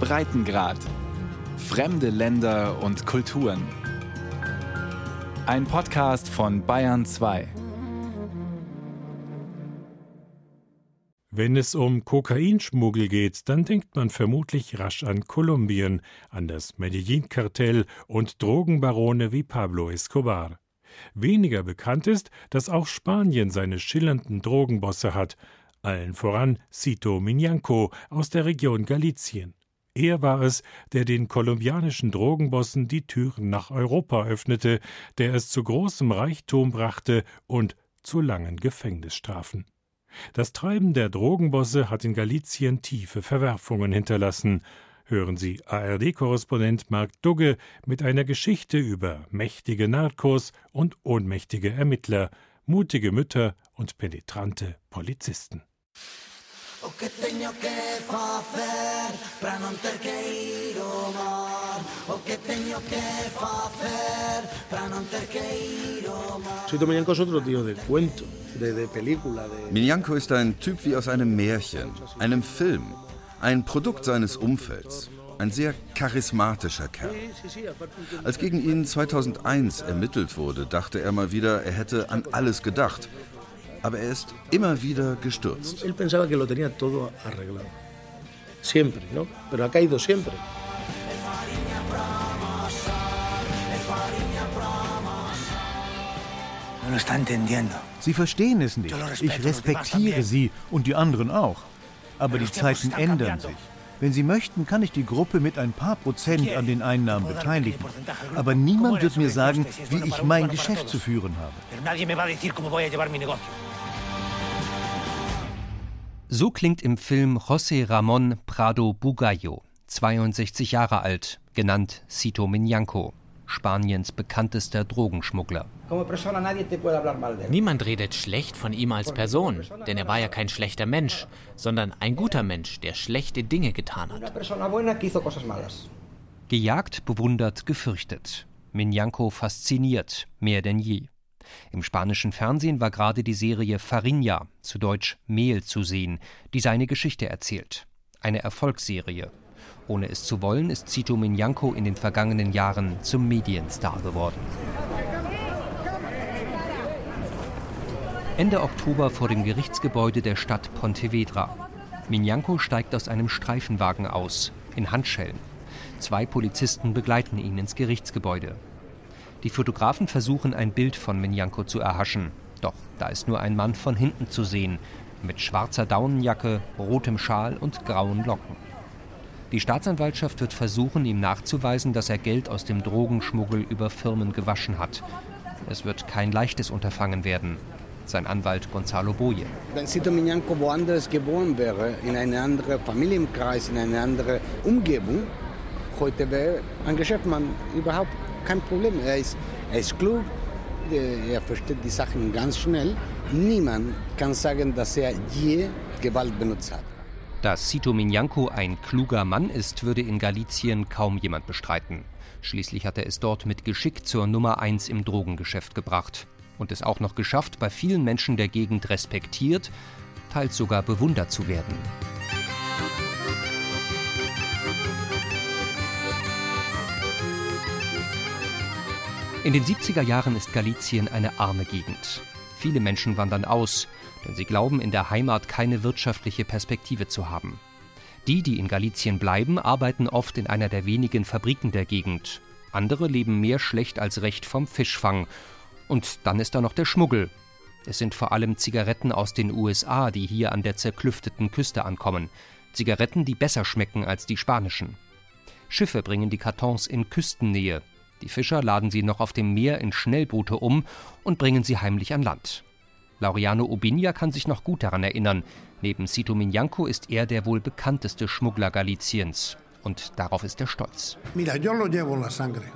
Breitengrad. Fremde Länder und Kulturen. Ein Podcast von Bayern 2. Wenn es um Kokainschmuggel geht, dann denkt man vermutlich rasch an Kolumbien, an das Medellin-Kartell und Drogenbarone wie Pablo Escobar. Weniger bekannt ist, dass auch Spanien seine schillernden Drogenbosse hat, allen voran Cito Minyanco aus der Region Galizien. Er war es, der den kolumbianischen Drogenbossen die Türen nach Europa öffnete, der es zu großem Reichtum brachte und zu langen Gefängnisstrafen. Das Treiben der Drogenbosse hat in Galizien tiefe Verwerfungen hinterlassen. Hören Sie ARD-Korrespondent Mark Dugge mit einer Geschichte über mächtige Narcos und ohnmächtige Ermittler, mutige Mütter und penetrante Polizisten. O que tenho que fazer para não ter que ir ao mar? O que tenho que fazer para não ter que ir ao mar? Sito Minyanko es otro tío de cuento, de, de película. De... Minyanko ist ein Typ wie aus einem Märchen, einem Film, ein Produkt seines Umfelds. Ein sehr charismatischer Kerl. Als gegen ihn 2001 ermittelt wurde, dachte er mal wieder, er hätte an alles gedacht aber er ist immer wieder gestürzt. Él pensaba que lo tenía todo arreglado. Siempre, ¿no? Pero ha caído siempre. Sie verstehen es nicht. Ich respektiere Sie und die anderen auch. Aber die Zeiten ändern sich. Wenn Sie möchten, kann ich die Gruppe mit ein paar Prozent an den Einnahmen beteiligen. Aber niemand wird mir sagen, wie ich mein Geschäft zu führen habe. So klingt im Film José Ramón Prado Bugallo, 62 Jahre alt, genannt Cito Minyanco, Spaniens bekanntester Drogenschmuggler. Niemand redet schlecht von ihm als Person, denn er war ja kein schlechter Mensch, sondern ein guter Mensch, der schlechte Dinge getan hat. Gejagt, bewundert, gefürchtet. Minyanco fasziniert, mehr denn je. Im spanischen Fernsehen war gerade die Serie Farinha, zu Deutsch Mehl, zu sehen, die seine Geschichte erzählt. Eine Erfolgsserie. Ohne es zu wollen, ist Cito Minyanco in den vergangenen Jahren zum Medienstar geworden. Ende Oktober vor dem Gerichtsgebäude der Stadt Pontevedra. Minyanco steigt aus einem Streifenwagen aus, in Handschellen. Zwei Polizisten begleiten ihn ins Gerichtsgebäude. Die Fotografen versuchen ein Bild von Minyanko zu erhaschen. Doch da ist nur ein Mann von hinten zu sehen, mit schwarzer Daunenjacke, rotem Schal und grauen Locken. Die Staatsanwaltschaft wird versuchen, ihm nachzuweisen, dass er Geld aus dem Drogenschmuggel über Firmen gewaschen hat. Es wird kein leichtes Unterfangen werden. Sein Anwalt Gonzalo Boye. Wenn Sito Minyanko woanders geboren wäre, in einem anderen Familienkreis, in einer anderen Umgebung, heute wäre ein Geschäftsmann überhaupt kein Problem. Er ist, er ist klug, äh, er versteht die Sachen ganz schnell. Niemand kann sagen, dass er je Gewalt benutzt hat. Dass Sito Minyanko ein kluger Mann ist, würde in Galizien kaum jemand bestreiten. Schließlich hat er es dort mit Geschick zur Nummer eins im Drogengeschäft gebracht und es auch noch geschafft, bei vielen Menschen der Gegend respektiert, teils sogar bewundert zu werden. In den 70er Jahren ist Galizien eine arme Gegend. Viele Menschen wandern aus, denn sie glauben, in der Heimat keine wirtschaftliche Perspektive zu haben. Die, die in Galizien bleiben, arbeiten oft in einer der wenigen Fabriken der Gegend. Andere leben mehr schlecht als recht vom Fischfang. Und dann ist da noch der Schmuggel. Es sind vor allem Zigaretten aus den USA, die hier an der zerklüfteten Küste ankommen. Zigaretten, die besser schmecken als die spanischen. Schiffe bringen die Kartons in Küstennähe, die Fischer laden sie noch auf dem Meer in Schnellboote um und bringen sie heimlich an Land. Laureano Obinia kann sich noch gut daran erinnern. Neben Cito Minyanco ist er der wohl bekannteste Schmuggler Galiciens. Und darauf ist er stolz. Mira, yo lo llevo la sangre.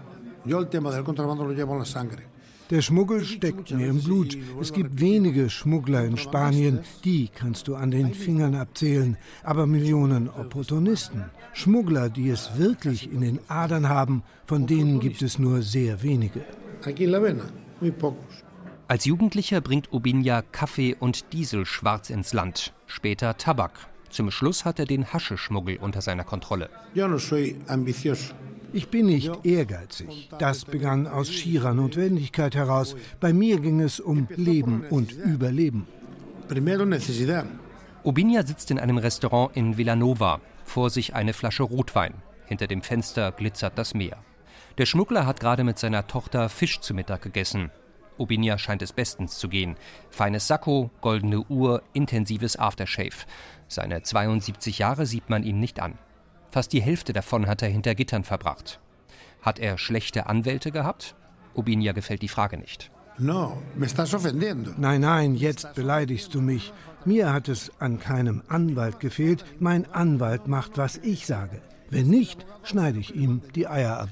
Yo el tema del contrabando lo llevo la sangre. Der Schmuggel steckt mir im Blut. Es gibt wenige Schmuggler in Spanien, die kannst du an den Fingern abzählen, aber Millionen Opportunisten. Schmuggler, die es wirklich in den Adern haben, von denen gibt es nur sehr wenige. Als Jugendlicher bringt Obinia Kaffee und Diesel schwarz ins Land, später Tabak. Zum Schluss hat er den Hascheschmuggel unter seiner Kontrolle. Ich bin nicht ehrgeizig. Das begann aus schierer Notwendigkeit heraus. Bei mir ging es um Leben und Überleben. Obinia sitzt in einem Restaurant in Villanova, vor sich eine Flasche Rotwein. Hinter dem Fenster glitzert das Meer. Der Schmuggler hat gerade mit seiner Tochter Fisch zu Mittag gegessen. Obinia scheint es bestens zu gehen. Feines Sakko, goldene Uhr, intensives Aftershave. Seine 72 Jahre sieht man ihm nicht an. Fast die Hälfte davon hat er hinter Gittern verbracht. Hat er schlechte Anwälte gehabt? Obinia gefällt die Frage nicht. No, me estás ofendiendo. Nein, nein, jetzt beleidigst du mich. Mir hat es an keinem Anwalt gefehlt. Mein Anwalt macht, was ich sage. Wenn nicht, schneide ich ihm die Eier ab.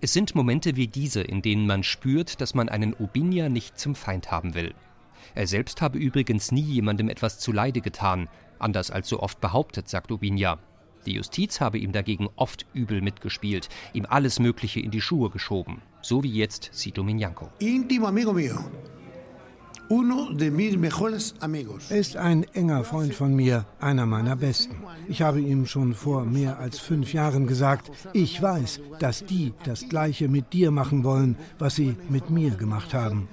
Es sind Momente wie diese, in denen man spürt, dass man einen Obinia nicht zum Feind haben will. Er selbst habe übrigens nie jemandem etwas zuleide getan, anders als so oft behauptet, sagt Obinia. Die Justiz habe ihm dagegen oft übel mitgespielt, ihm alles Mögliche in die Schuhe geschoben, so wie jetzt Sito Minyanko. Intimo amigo mio. Uno de mis mejores amigos. Er ist ein enger Freund von mir, einer meiner besten. Ich habe ihm schon vor mehr als fünf Jahren gesagt, ich weiß, dass die das Gleiche mit dir machen wollen, was sie mit mir gemacht haben.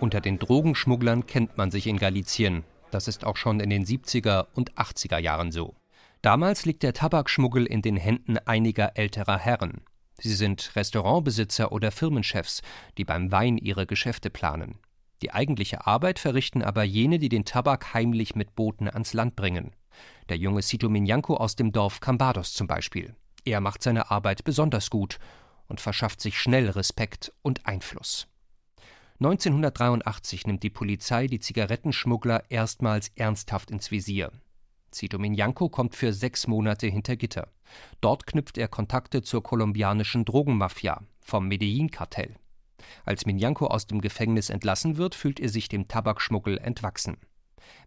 Unter den Drogenschmugglern kennt man sich in Galizien. Das ist auch schon in den 70er und 80er Jahren so. Damals liegt der Tabakschmuggel in den Händen einiger älterer Herren. Sie sind Restaurantbesitzer oder Firmenchefs, die beim Wein ihre Geschäfte planen. Die eigentliche Arbeit verrichten aber jene, die den Tabak heimlich mit Booten ans Land bringen. Der junge Sito Minyanko aus dem Dorf Cambados zum Beispiel. Er macht seine Arbeit besonders gut und verschafft sich schnell Respekt und Einfluss. 1983 nimmt die Polizei die Zigarettenschmuggler erstmals ernsthaft ins Visier. Zito Minyanko kommt für sechs Monate hinter Gitter. Dort knüpft er Kontakte zur kolumbianischen Drogenmafia, vom Medellin-Kartell. Als Minyanko aus dem Gefängnis entlassen wird, fühlt er sich dem Tabakschmuggel entwachsen.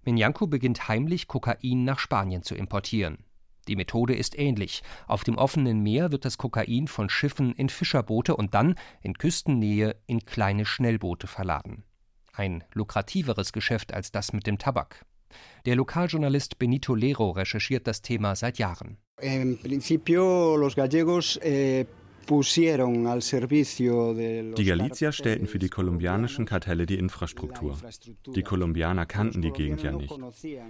Minyanko beginnt heimlich Kokain nach Spanien zu importieren. Die Methode ist ähnlich. Auf dem offenen Meer wird das Kokain von Schiffen in Fischerboote und dann in Küstennähe in kleine Schnellboote verladen. Ein lukrativeres Geschäft als das mit dem Tabak. Der Lokaljournalist Benito Lero recherchiert das Thema seit Jahren. En principio los gallegos eh, die Galizier stellten für die kolumbianischen Kartelle die Infrastruktur. Die Kolumbianer kannten die Gegend ja nicht.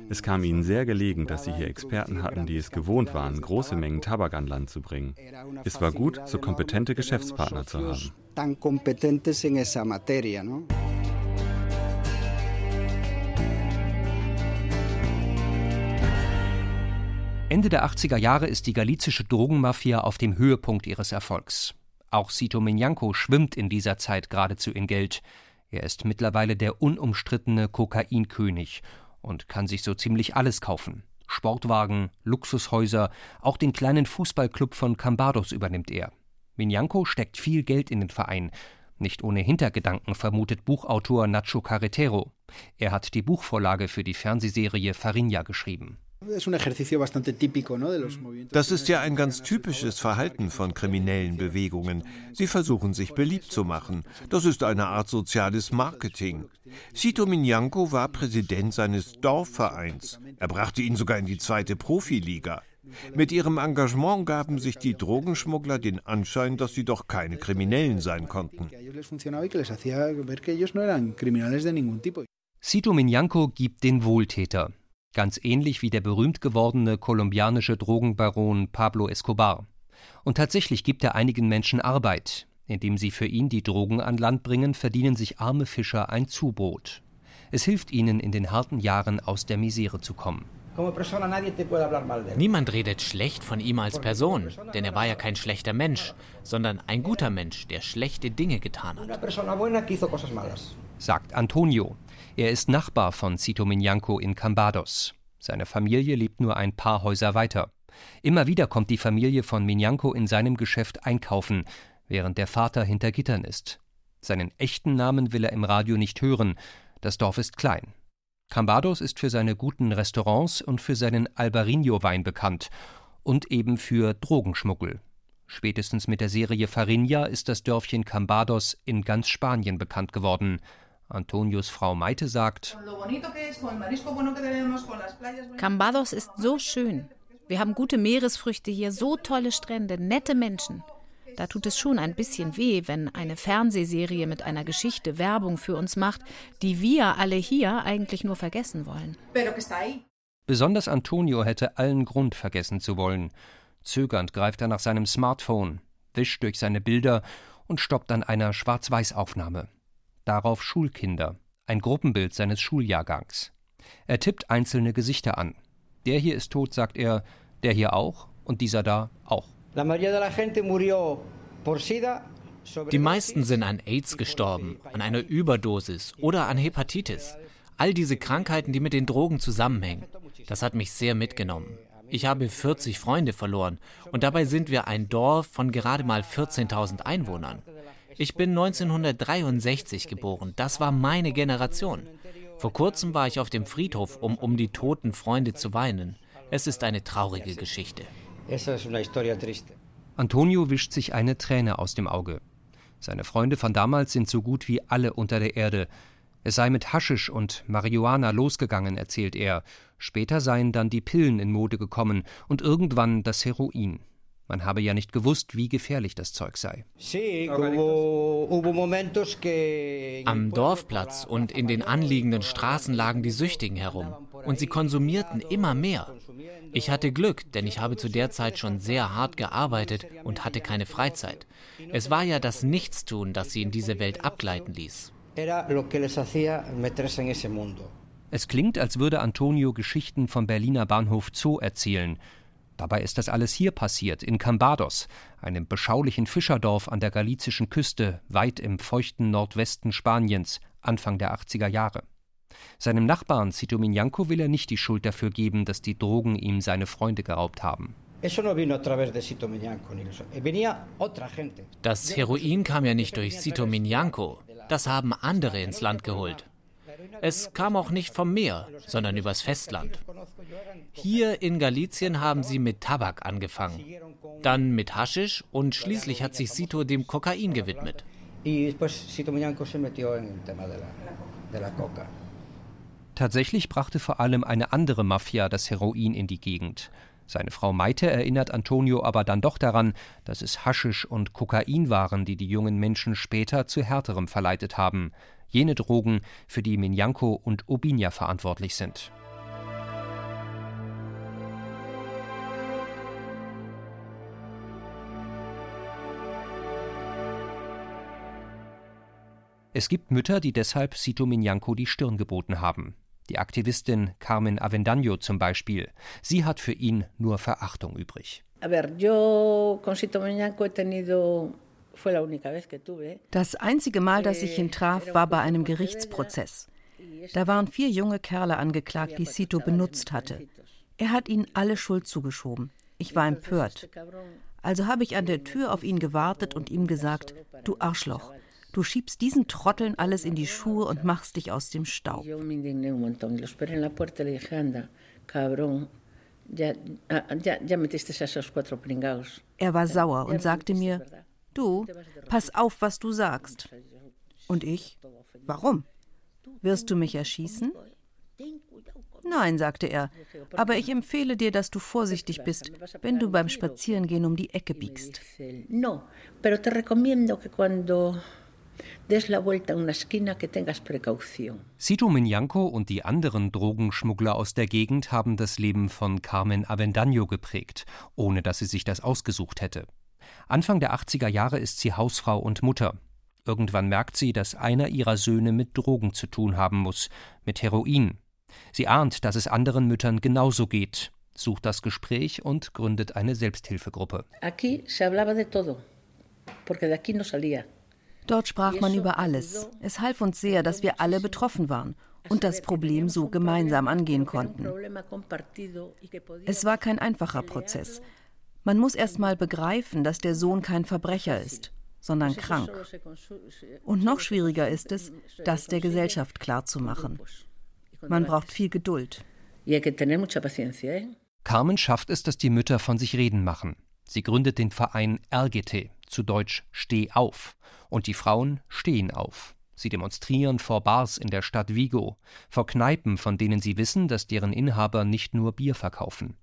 Es kam ihnen sehr gelegen, dass sie hier Experten hatten, die es gewohnt waren, große Mengen Tabak an Land zu bringen. Es war gut, so kompetente Geschäftspartner zu haben. Ende der 80er Jahre ist die galizische Drogenmafia auf dem Höhepunkt ihres Erfolgs. Auch Sito Minyanko schwimmt in dieser Zeit geradezu in Geld. Er ist mittlerweile der unumstrittene Kokainkönig und kann sich so ziemlich alles kaufen. Sportwagen, Luxushäuser, auch den kleinen Fußballclub von Cambados übernimmt er. Minyanko steckt viel Geld in den Verein. Nicht ohne Hintergedanken vermutet Buchautor Nacho Carretero. Er hat die Buchvorlage für die Fernsehserie Farinha geschrieben. Das ist ja ein ganz typisches Verhalten von kriminellen Bewegungen. Sie versuchen sich beliebt zu machen. Das ist eine Art soziales Marketing. Sito Minyanko war Präsident seines Dorfvereins. Er brachte ihn sogar in die zweite Profiliga. Mit ihrem Engagement gaben sich die Drogenschmuggler den Anschein, dass sie doch keine Kriminellen sein konnten. Sito Minyanko gibt den Wohltäter ganz ähnlich wie der berühmt gewordene kolumbianische Drogenbaron Pablo Escobar. Und tatsächlich gibt er einigen Menschen Arbeit. Indem sie für ihn die Drogen an Land bringen, verdienen sich arme Fischer ein Zubrot. Es hilft ihnen, in den harten Jahren aus der Misere zu kommen. Niemand redet schlecht von ihm als Person, denn er war ja kein schlechter Mensch, sondern ein guter Mensch, der schlechte Dinge getan hat. Sagt Antonio. Er ist Nachbar von Cito Minyanko in Cambados. Seine Familie lebt nur ein paar Häuser weiter. Immer wieder kommt die Familie von Minyanko in seinem Geschäft einkaufen, während der Vater hinter Gittern ist. Seinen echten Namen will er im Radio nicht hören. Das Dorf ist klein. Cambados ist für seine guten Restaurants und für seinen Albarino-Wein bekannt und eben für Drogenschmuggel. Spätestens mit der Serie Farinha ist das Dörfchen Cambados in ganz Spanien bekannt geworden. Antonios Frau Maite sagt, Cambados ist so schön. Wir haben gute Meeresfrüchte hier, so tolle Strände, nette Menschen. Da tut es schon ein bisschen weh, wenn eine Fernsehserie mit einer Geschichte Werbung für uns macht, die wir alle hier eigentlich nur vergessen wollen. Besonders Antonio hätte allen Grund vergessen zu wollen. Zögernd greift er nach seinem Smartphone, wischt durch seine Bilder und stoppt an einer Schwarz-Weiß-Aufnahme. Darauf Schulkinder, ein Gruppenbild seines Schuljahrgangs. Er tippt einzelne Gesichter an. Der hier ist tot, sagt er, der hier auch und dieser da auch. Die meisten sind an AIDS gestorben, an einer Überdosis oder an Hepatitis. All diese Krankheiten, die mit den Drogen zusammenhängen. Das hat mich sehr mitgenommen. Ich habe 40 Freunde verloren und dabei sind wir ein Dorf von gerade mal 14.000 Einwohnern. Ich bin 1963 geboren. Das war meine Generation. Vor kurzem war ich auf dem Friedhof, um um die toten Freunde zu weinen. Es ist eine traurige Geschichte. Antonio wischt sich eine Träne aus dem Auge. Seine Freunde von damals sind so gut wie alle unter der Erde. Es sei mit Haschisch und Marihuana losgegangen, erzählt er. Später seien dann die Pillen in Mode gekommen und irgendwann das Heroin. Man habe ja nicht gewusst, wie gefährlich das Zeug sei. Am Dorfplatz und in den anliegenden Straßen lagen die Süchtigen herum. Und sie konsumierten immer mehr. Ich hatte Glück, denn ich habe zu der Zeit schon sehr hart gearbeitet und hatte keine Freizeit. Es war ja das Nichtstun, das sie in diese Welt abgleiten ließ. Es klingt, als würde Antonio Geschichten vom Berliner Bahnhof Zoo erzählen. Dabei ist das alles hier passiert, in Cambados, einem beschaulichen Fischerdorf an der galizischen Küste, weit im feuchten Nordwesten Spaniens, Anfang der 80er Jahre. Seinem Nachbarn Cito Minyanko will er nicht die Schuld dafür geben, dass die Drogen ihm seine Freunde geraubt haben. Das Heroin kam ja nicht durch Cito Minyanko. Das haben andere ins Land geholt. Es kam auch nicht vom Meer, sondern übers Festland. Hier in Galizien haben sie mit Tabak angefangen, dann mit Haschisch und schließlich hat sich Sito dem Kokain gewidmet. Tatsächlich brachte vor allem eine andere Mafia das Heroin in die Gegend. Seine Frau Maite erinnert Antonio aber dann doch daran, dass es Haschisch und Kokain waren, die die jungen Menschen später zu härterem verleitet haben. Jene Drogen, für die Minyanko und Obinia verantwortlich sind. Es gibt Mütter, die deshalb Sito Minyanko die Stirn geboten haben. Die Aktivistin Carmen Avendaño zum Beispiel. Sie hat für ihn nur Verachtung übrig. Das einzige Mal, dass ich ihn traf, war bei einem Gerichtsprozess. Da waren vier junge Kerle angeklagt, die Sito benutzt hatte. Er hat ihnen alle Schuld zugeschoben. Ich war empört. Also habe ich an der Tür auf ihn gewartet und ihm gesagt, du Arschloch, Du schiebst diesen Trotteln alles in die Schuhe und machst dich aus dem Staub. Er war sauer und sagte mir, du, pass auf, was du sagst. Und ich, warum? Wirst du mich erschießen? Nein, sagte er, aber ich empfehle dir, dass du vorsichtig bist, wenn du beim Spazierengehen um die Ecke biegst. No, pero te recomiendo que cuando des la vuelta a una esquina que tengas precaución. Sito Minyanko und die anderen Drogenschmuggler aus der Gegend haben das Leben von Carmen Avendaño geprägt, ohne dass sie sich das ausgesucht hätte. Anfang der 80er Jahre ist sie Hausfrau und Mutter. Irgendwann merkt sie, dass einer ihrer Söhne mit Drogen zu tun haben muss, mit Heroin. Sie ahnt, dass es anderen Müttern genauso geht, sucht das Gespräch und gründet eine Selbsthilfegruppe. Aquí se hablaba de todo, porque de aquí no salía. Dort sprach man über alles. Es half uns sehr, dass wir alle betroffen waren und das Problem so gemeinsam angehen konnten. Es war kein einfacher Prozess. Man muss erst mal begreifen, dass der Sohn kein Verbrecher ist, sondern krank. Und noch schwieriger ist es, das der Gesellschaft klarzumachen. Man braucht viel Geduld. Carmen schafft es, dass die Mütter von sich reden machen. Sie gründet den Verein RGT, zu Deutsch Steh auf, und die Frauen stehen auf. Sie demonstrieren vor Bars in der Stadt Vigo, vor Kneipen, von denen sie wissen, dass deren Inhaber nicht nur Bier verkaufen.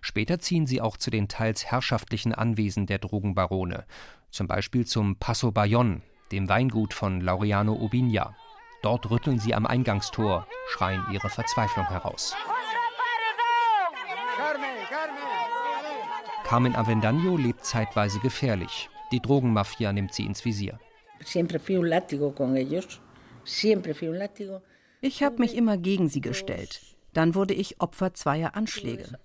Später ziehen sie auch zu den teils herrschaftlichen Anwesen der Drogenbarone, zum Beispiel zum Passo Bayonne, dem Weingut von Laureano Ubiña. Dort rütteln sie am Eingangstor, schreien ihre Verzweiflung heraus. Carmen Avendaño lebt zeitweise gefährlich. Die Drogenmafia nimmt sie ins Visier. Ich habe mich immer gegen sie gestellt. Dann wurde ich Opfer zweier Anschläge.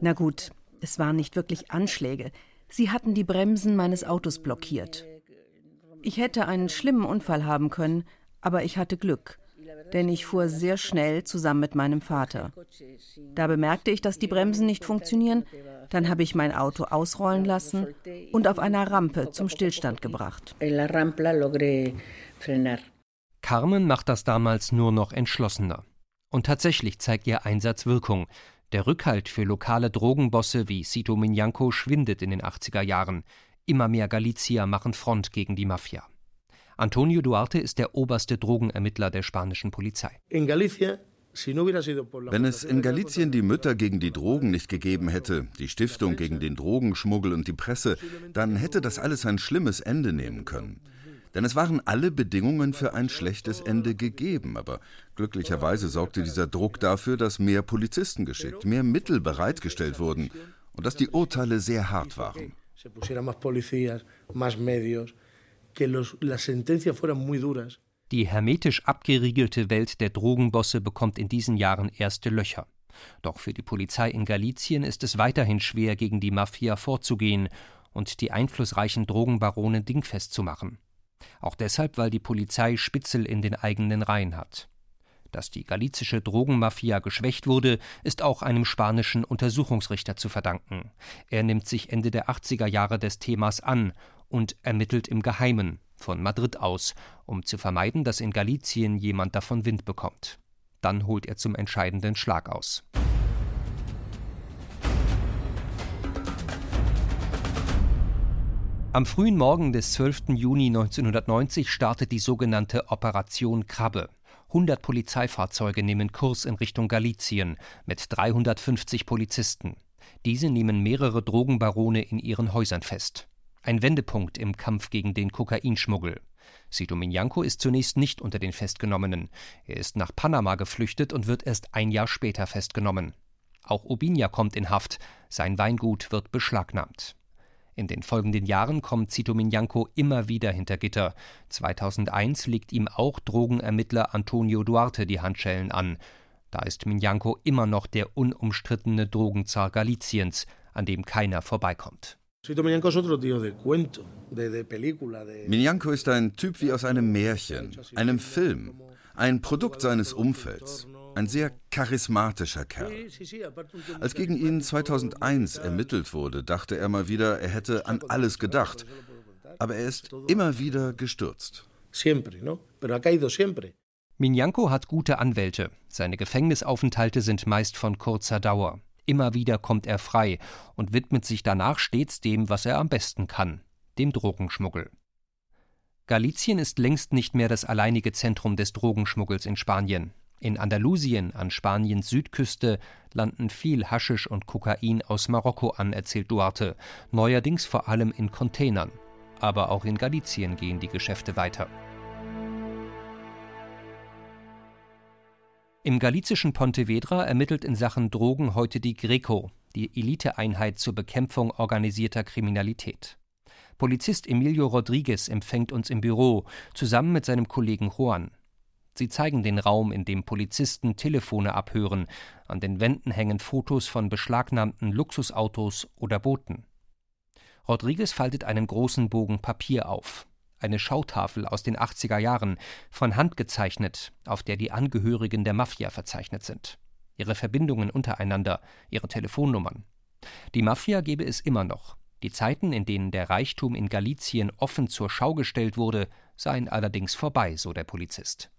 Na gut, es waren nicht wirklich Anschläge. Sie hatten die Bremsen meines Autos blockiert. Ich hätte einen schlimmen Unfall haben können, aber ich hatte Glück, denn ich fuhr sehr schnell zusammen mit meinem Vater. Da bemerkte ich, dass die Bremsen nicht funktionieren, dann habe ich mein Auto ausrollen lassen und auf einer Rampe zum Stillstand gebracht. Carmen macht das damals nur noch entschlossener. Und tatsächlich zeigt ihr Einsatz Wirkung. Der Rückhalt für lokale Drogenbosse wie Sito Minyanko schwindet in den 80er Jahren. Immer mehr Galizier machen Front gegen die Mafia. Antonio Duarte ist der oberste Drogenermittler der spanischen Polizei. Wenn es in Galicien die Mütter gegen die Drogen nicht gegeben hätte, die Stiftung gegen den Drogenschmuggel und die Presse, dann hätte das alles ein schlimmes Ende nehmen können. Denn es waren alle Bedingungen für ein schlechtes Ende gegeben, aber glücklicherweise sorgte dieser Druck dafür, dass mehr Polizisten geschickt, mehr Mittel bereitgestellt wurden und dass die Urteile sehr hart waren que los, las sentencias fueran muy duras. Die hermetisch abgeriegelte Welt der Drogenbosse bekommt in diesen Jahren erste Löcher. Doch für die Polizei in Galizien ist es weiterhin schwer, gegen die Mafia vorzugehen und die einflussreichen Drogenbarone dingfest zu machen. Auch deshalb, weil die Polizei Spitzel in den eigenen Reihen hat. Dass die galizische Drogenmafia geschwächt wurde, ist auch einem spanischen Untersuchungsrichter zu verdanken. Er nimmt sich Ende der 80er Jahre des Themas an und ermittelt im Geheimen von Madrid aus, um zu vermeiden, dass in Galizien jemand davon Wind bekommt. Dann holt er zum entscheidenden Schlag aus. Am frühen Morgen des 12. Juni 1990 startet die sogenannte Operation Krabbe. 100 Polizeifahrzeuge nehmen Kurs in Richtung Galizien mit 350 Polizisten. Diese nehmen mehrere Drogenbarone in ihren Häusern fest. Ein Wendepunkt im Kampf gegen den Kokainschmuggel. Sito Minyanko ist zunächst nicht unter den Festgenommenen. Er ist nach Panama geflüchtet und wird erst ein Jahr später festgenommen. Auch Obinia kommt in Haft. Sein Weingut wird beschlagnahmt. In den folgenden Jahren kommt Zito Minyanko immer wieder hinter Gitter. 2001 legt ihm auch Drogenermittler Antonio Duarte die Handschellen an. Da ist Minyanko immer noch der unumstrittene Drogenzar Galiciens, an dem keiner vorbeikommt. Minyanko ist ein Typ wie aus einem Märchen, einem Film, ein Produkt seines Umfelds. Ein sehr charismatischer Kerl. Als gegen ihn 2001 ermittelt wurde, dachte er mal wieder, er hätte an alles gedacht. Aber er ist immer wieder gestürzt. Minyanko hat gute Anwälte. Seine Gefängnisaufenthalte sind meist von kurzer Dauer. Immer wieder kommt er frei und widmet sich danach stets dem, was er am besten kann, dem Drogenschmuggel. Galizien ist längst nicht mehr das alleinige Zentrum des Drogenschmuggels in Spanien. In Andalusien an Spaniens Südküste landen viel Haschisch und Kokain aus Marokko an, erzählt Duarte, neuerdings vor allem in Containern. Aber auch in Galizien gehen die Geschäfte weiter. Im galizischen Pontevedra ermittelt in Sachen Drogen heute die Greco, die Eliteeinheit zur Bekämpfung organisierter Kriminalität. Polizist Emilio Rodriguez empfängt uns im Büro, zusammen mit seinem Kollegen Juan. Sie zeigen den Raum, in dem Polizisten Telefone abhören, an den Wänden hängen Fotos von beschlagnahmten Luxusautos oder Booten. Rodriguez faltet einen großen Bogen Papier auf eine Schautafel aus den 80er Jahren, von Hand gezeichnet, auf der die Angehörigen der Mafia verzeichnet sind. Ihre Verbindungen untereinander, ihre Telefonnummern. Die Mafia gebe es immer noch. Die Zeiten, in denen der Reichtum in Galizien offen zur Schau gestellt wurde, seien allerdings vorbei, so der Polizist.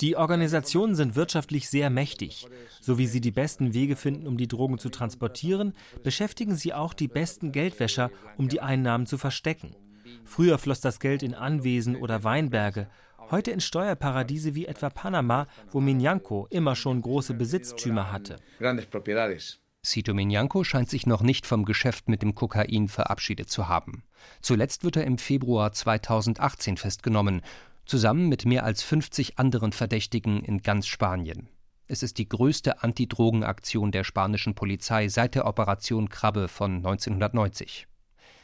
Die Organisationen sind wirtschaftlich sehr mächtig. So wie sie die besten Wege finden, um die Drogen zu transportieren, beschäftigen sie auch die besten Geldwäscher, um die Einnahmen zu verstecken. Früher floss das Geld in Anwesen oder Weinberge, heute in Steuerparadiese wie etwa Panama, wo Minyanko immer schon große Besitztümer hatte. Minyanko scheint sich noch nicht vom Geschäft mit dem Kokain verabschiedet zu haben. Zuletzt wird er im Februar 2018 festgenommen, zusammen mit mehr als 50 anderen Verdächtigen in ganz Spanien. Es ist die größte Antidrogenaktion der spanischen Polizei seit der Operation Krabbe von 1990.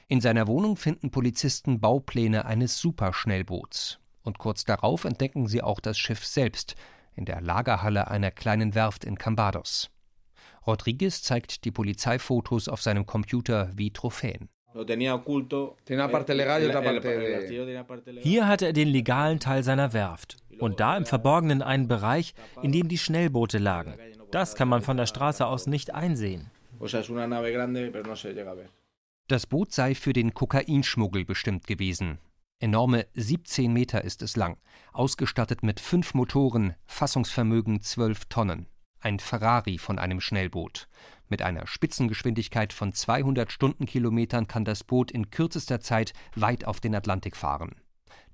In seiner Wohnung finden Polizisten Baupläne eines Superschnellboots. Und kurz darauf entdecken sie auch das Schiff selbst in der Lagerhalle einer kleinen Werft in Cambados. Rodriguez zeigt die Polizeifotos auf seinem Computer wie Trophäen. Hier hatte er den legalen Teil seiner Werft und da im Verborgenen einen Bereich, in dem die Schnellboote lagen. Das kann man von der Straße aus nicht einsehen. Das Boot sei für den Kokainschmuggel bestimmt gewesen. Enorme 17 Meter ist es lang, ausgestattet mit fünf Motoren, Fassungsvermögen 12 Tonnen ein Ferrari von einem Schnellboot. Mit einer Spitzengeschwindigkeit von 200 Stundenkilometern kann das Boot in kürzester Zeit weit auf den Atlantik fahren.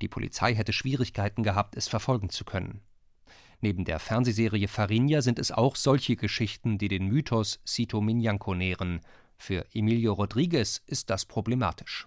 Die Polizei hätte Schwierigkeiten gehabt, es verfolgen zu können. Neben der Fernsehserie Farinha sind es auch solche Geschichten, die den Mythos Cito Minyanco nähren. Für Emilio Rodriguez ist das problematisch.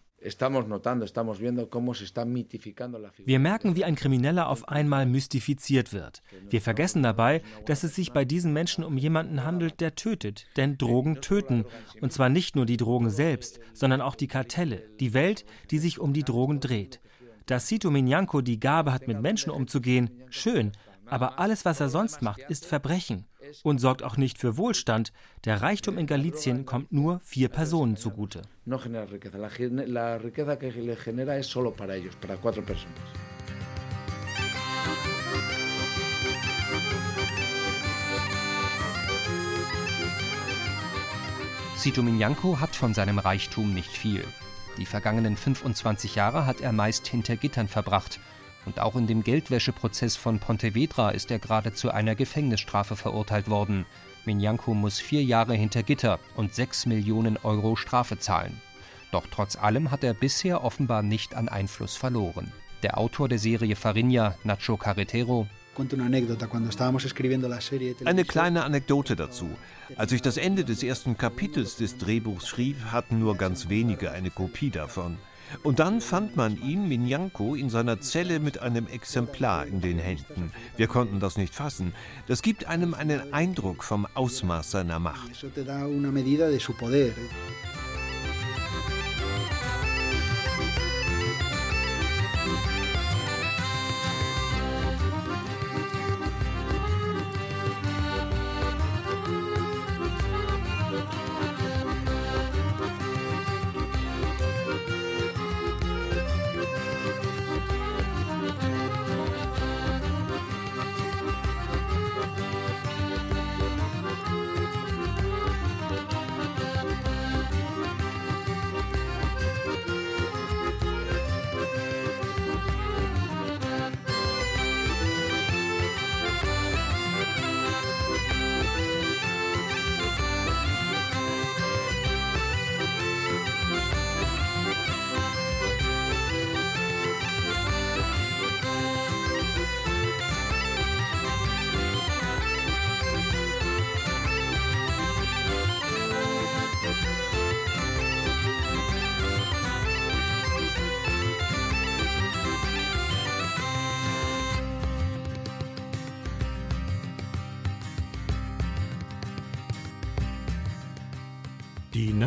Wir merken, wie ein Krimineller auf einmal mystifiziert wird. Wir vergessen dabei, dass es sich bei diesen Menschen um jemanden handelt, der tötet. Denn Drogen töten. Und zwar nicht nur die Drogen selbst, sondern auch die Kartelle, die Welt, die sich um die Drogen dreht. Dass Sito Minyanko die Gabe hat, mit Menschen umzugehen, schön. Aber alles, was er sonst macht, ist Verbrechen und sorgt auch nicht für Wohlstand. Der Reichtum in Galizien kommt nur vier Personen zugute. Sito Minyanko hat von seinem Reichtum nicht viel. Die vergangenen 25 Jahre hat er meist hinter Gittern verbracht – und auch in dem Geldwäscheprozess von Pontevedra ist er gerade zu einer Gefängnisstrafe verurteilt worden. Minyanko muss vier Jahre hinter Gitter und sechs Millionen Euro Strafe zahlen. Doch trotz allem hat er bisher offenbar nicht an Einfluss verloren. Der Autor der Serie Farinha, Nacho Carretero, eine kleine Anekdote dazu. Als ich das Ende des ersten Kapitels des Drehbuchs schrieb, hatten nur ganz wenige eine Kopie davon. Und dann fand man ihn, Minyanko, in seiner Zelle mit einem Exemplar in den Händen. Wir konnten das nicht fassen. Das gibt einem einen Eindruck vom Ausmaß seiner Macht.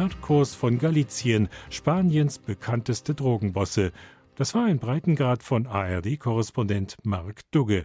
Narcos von Galizien, Spaniens bekannteste Drogenbosse. Das war ein Breitengrad von ARD-Korrespondent Mark Dugge.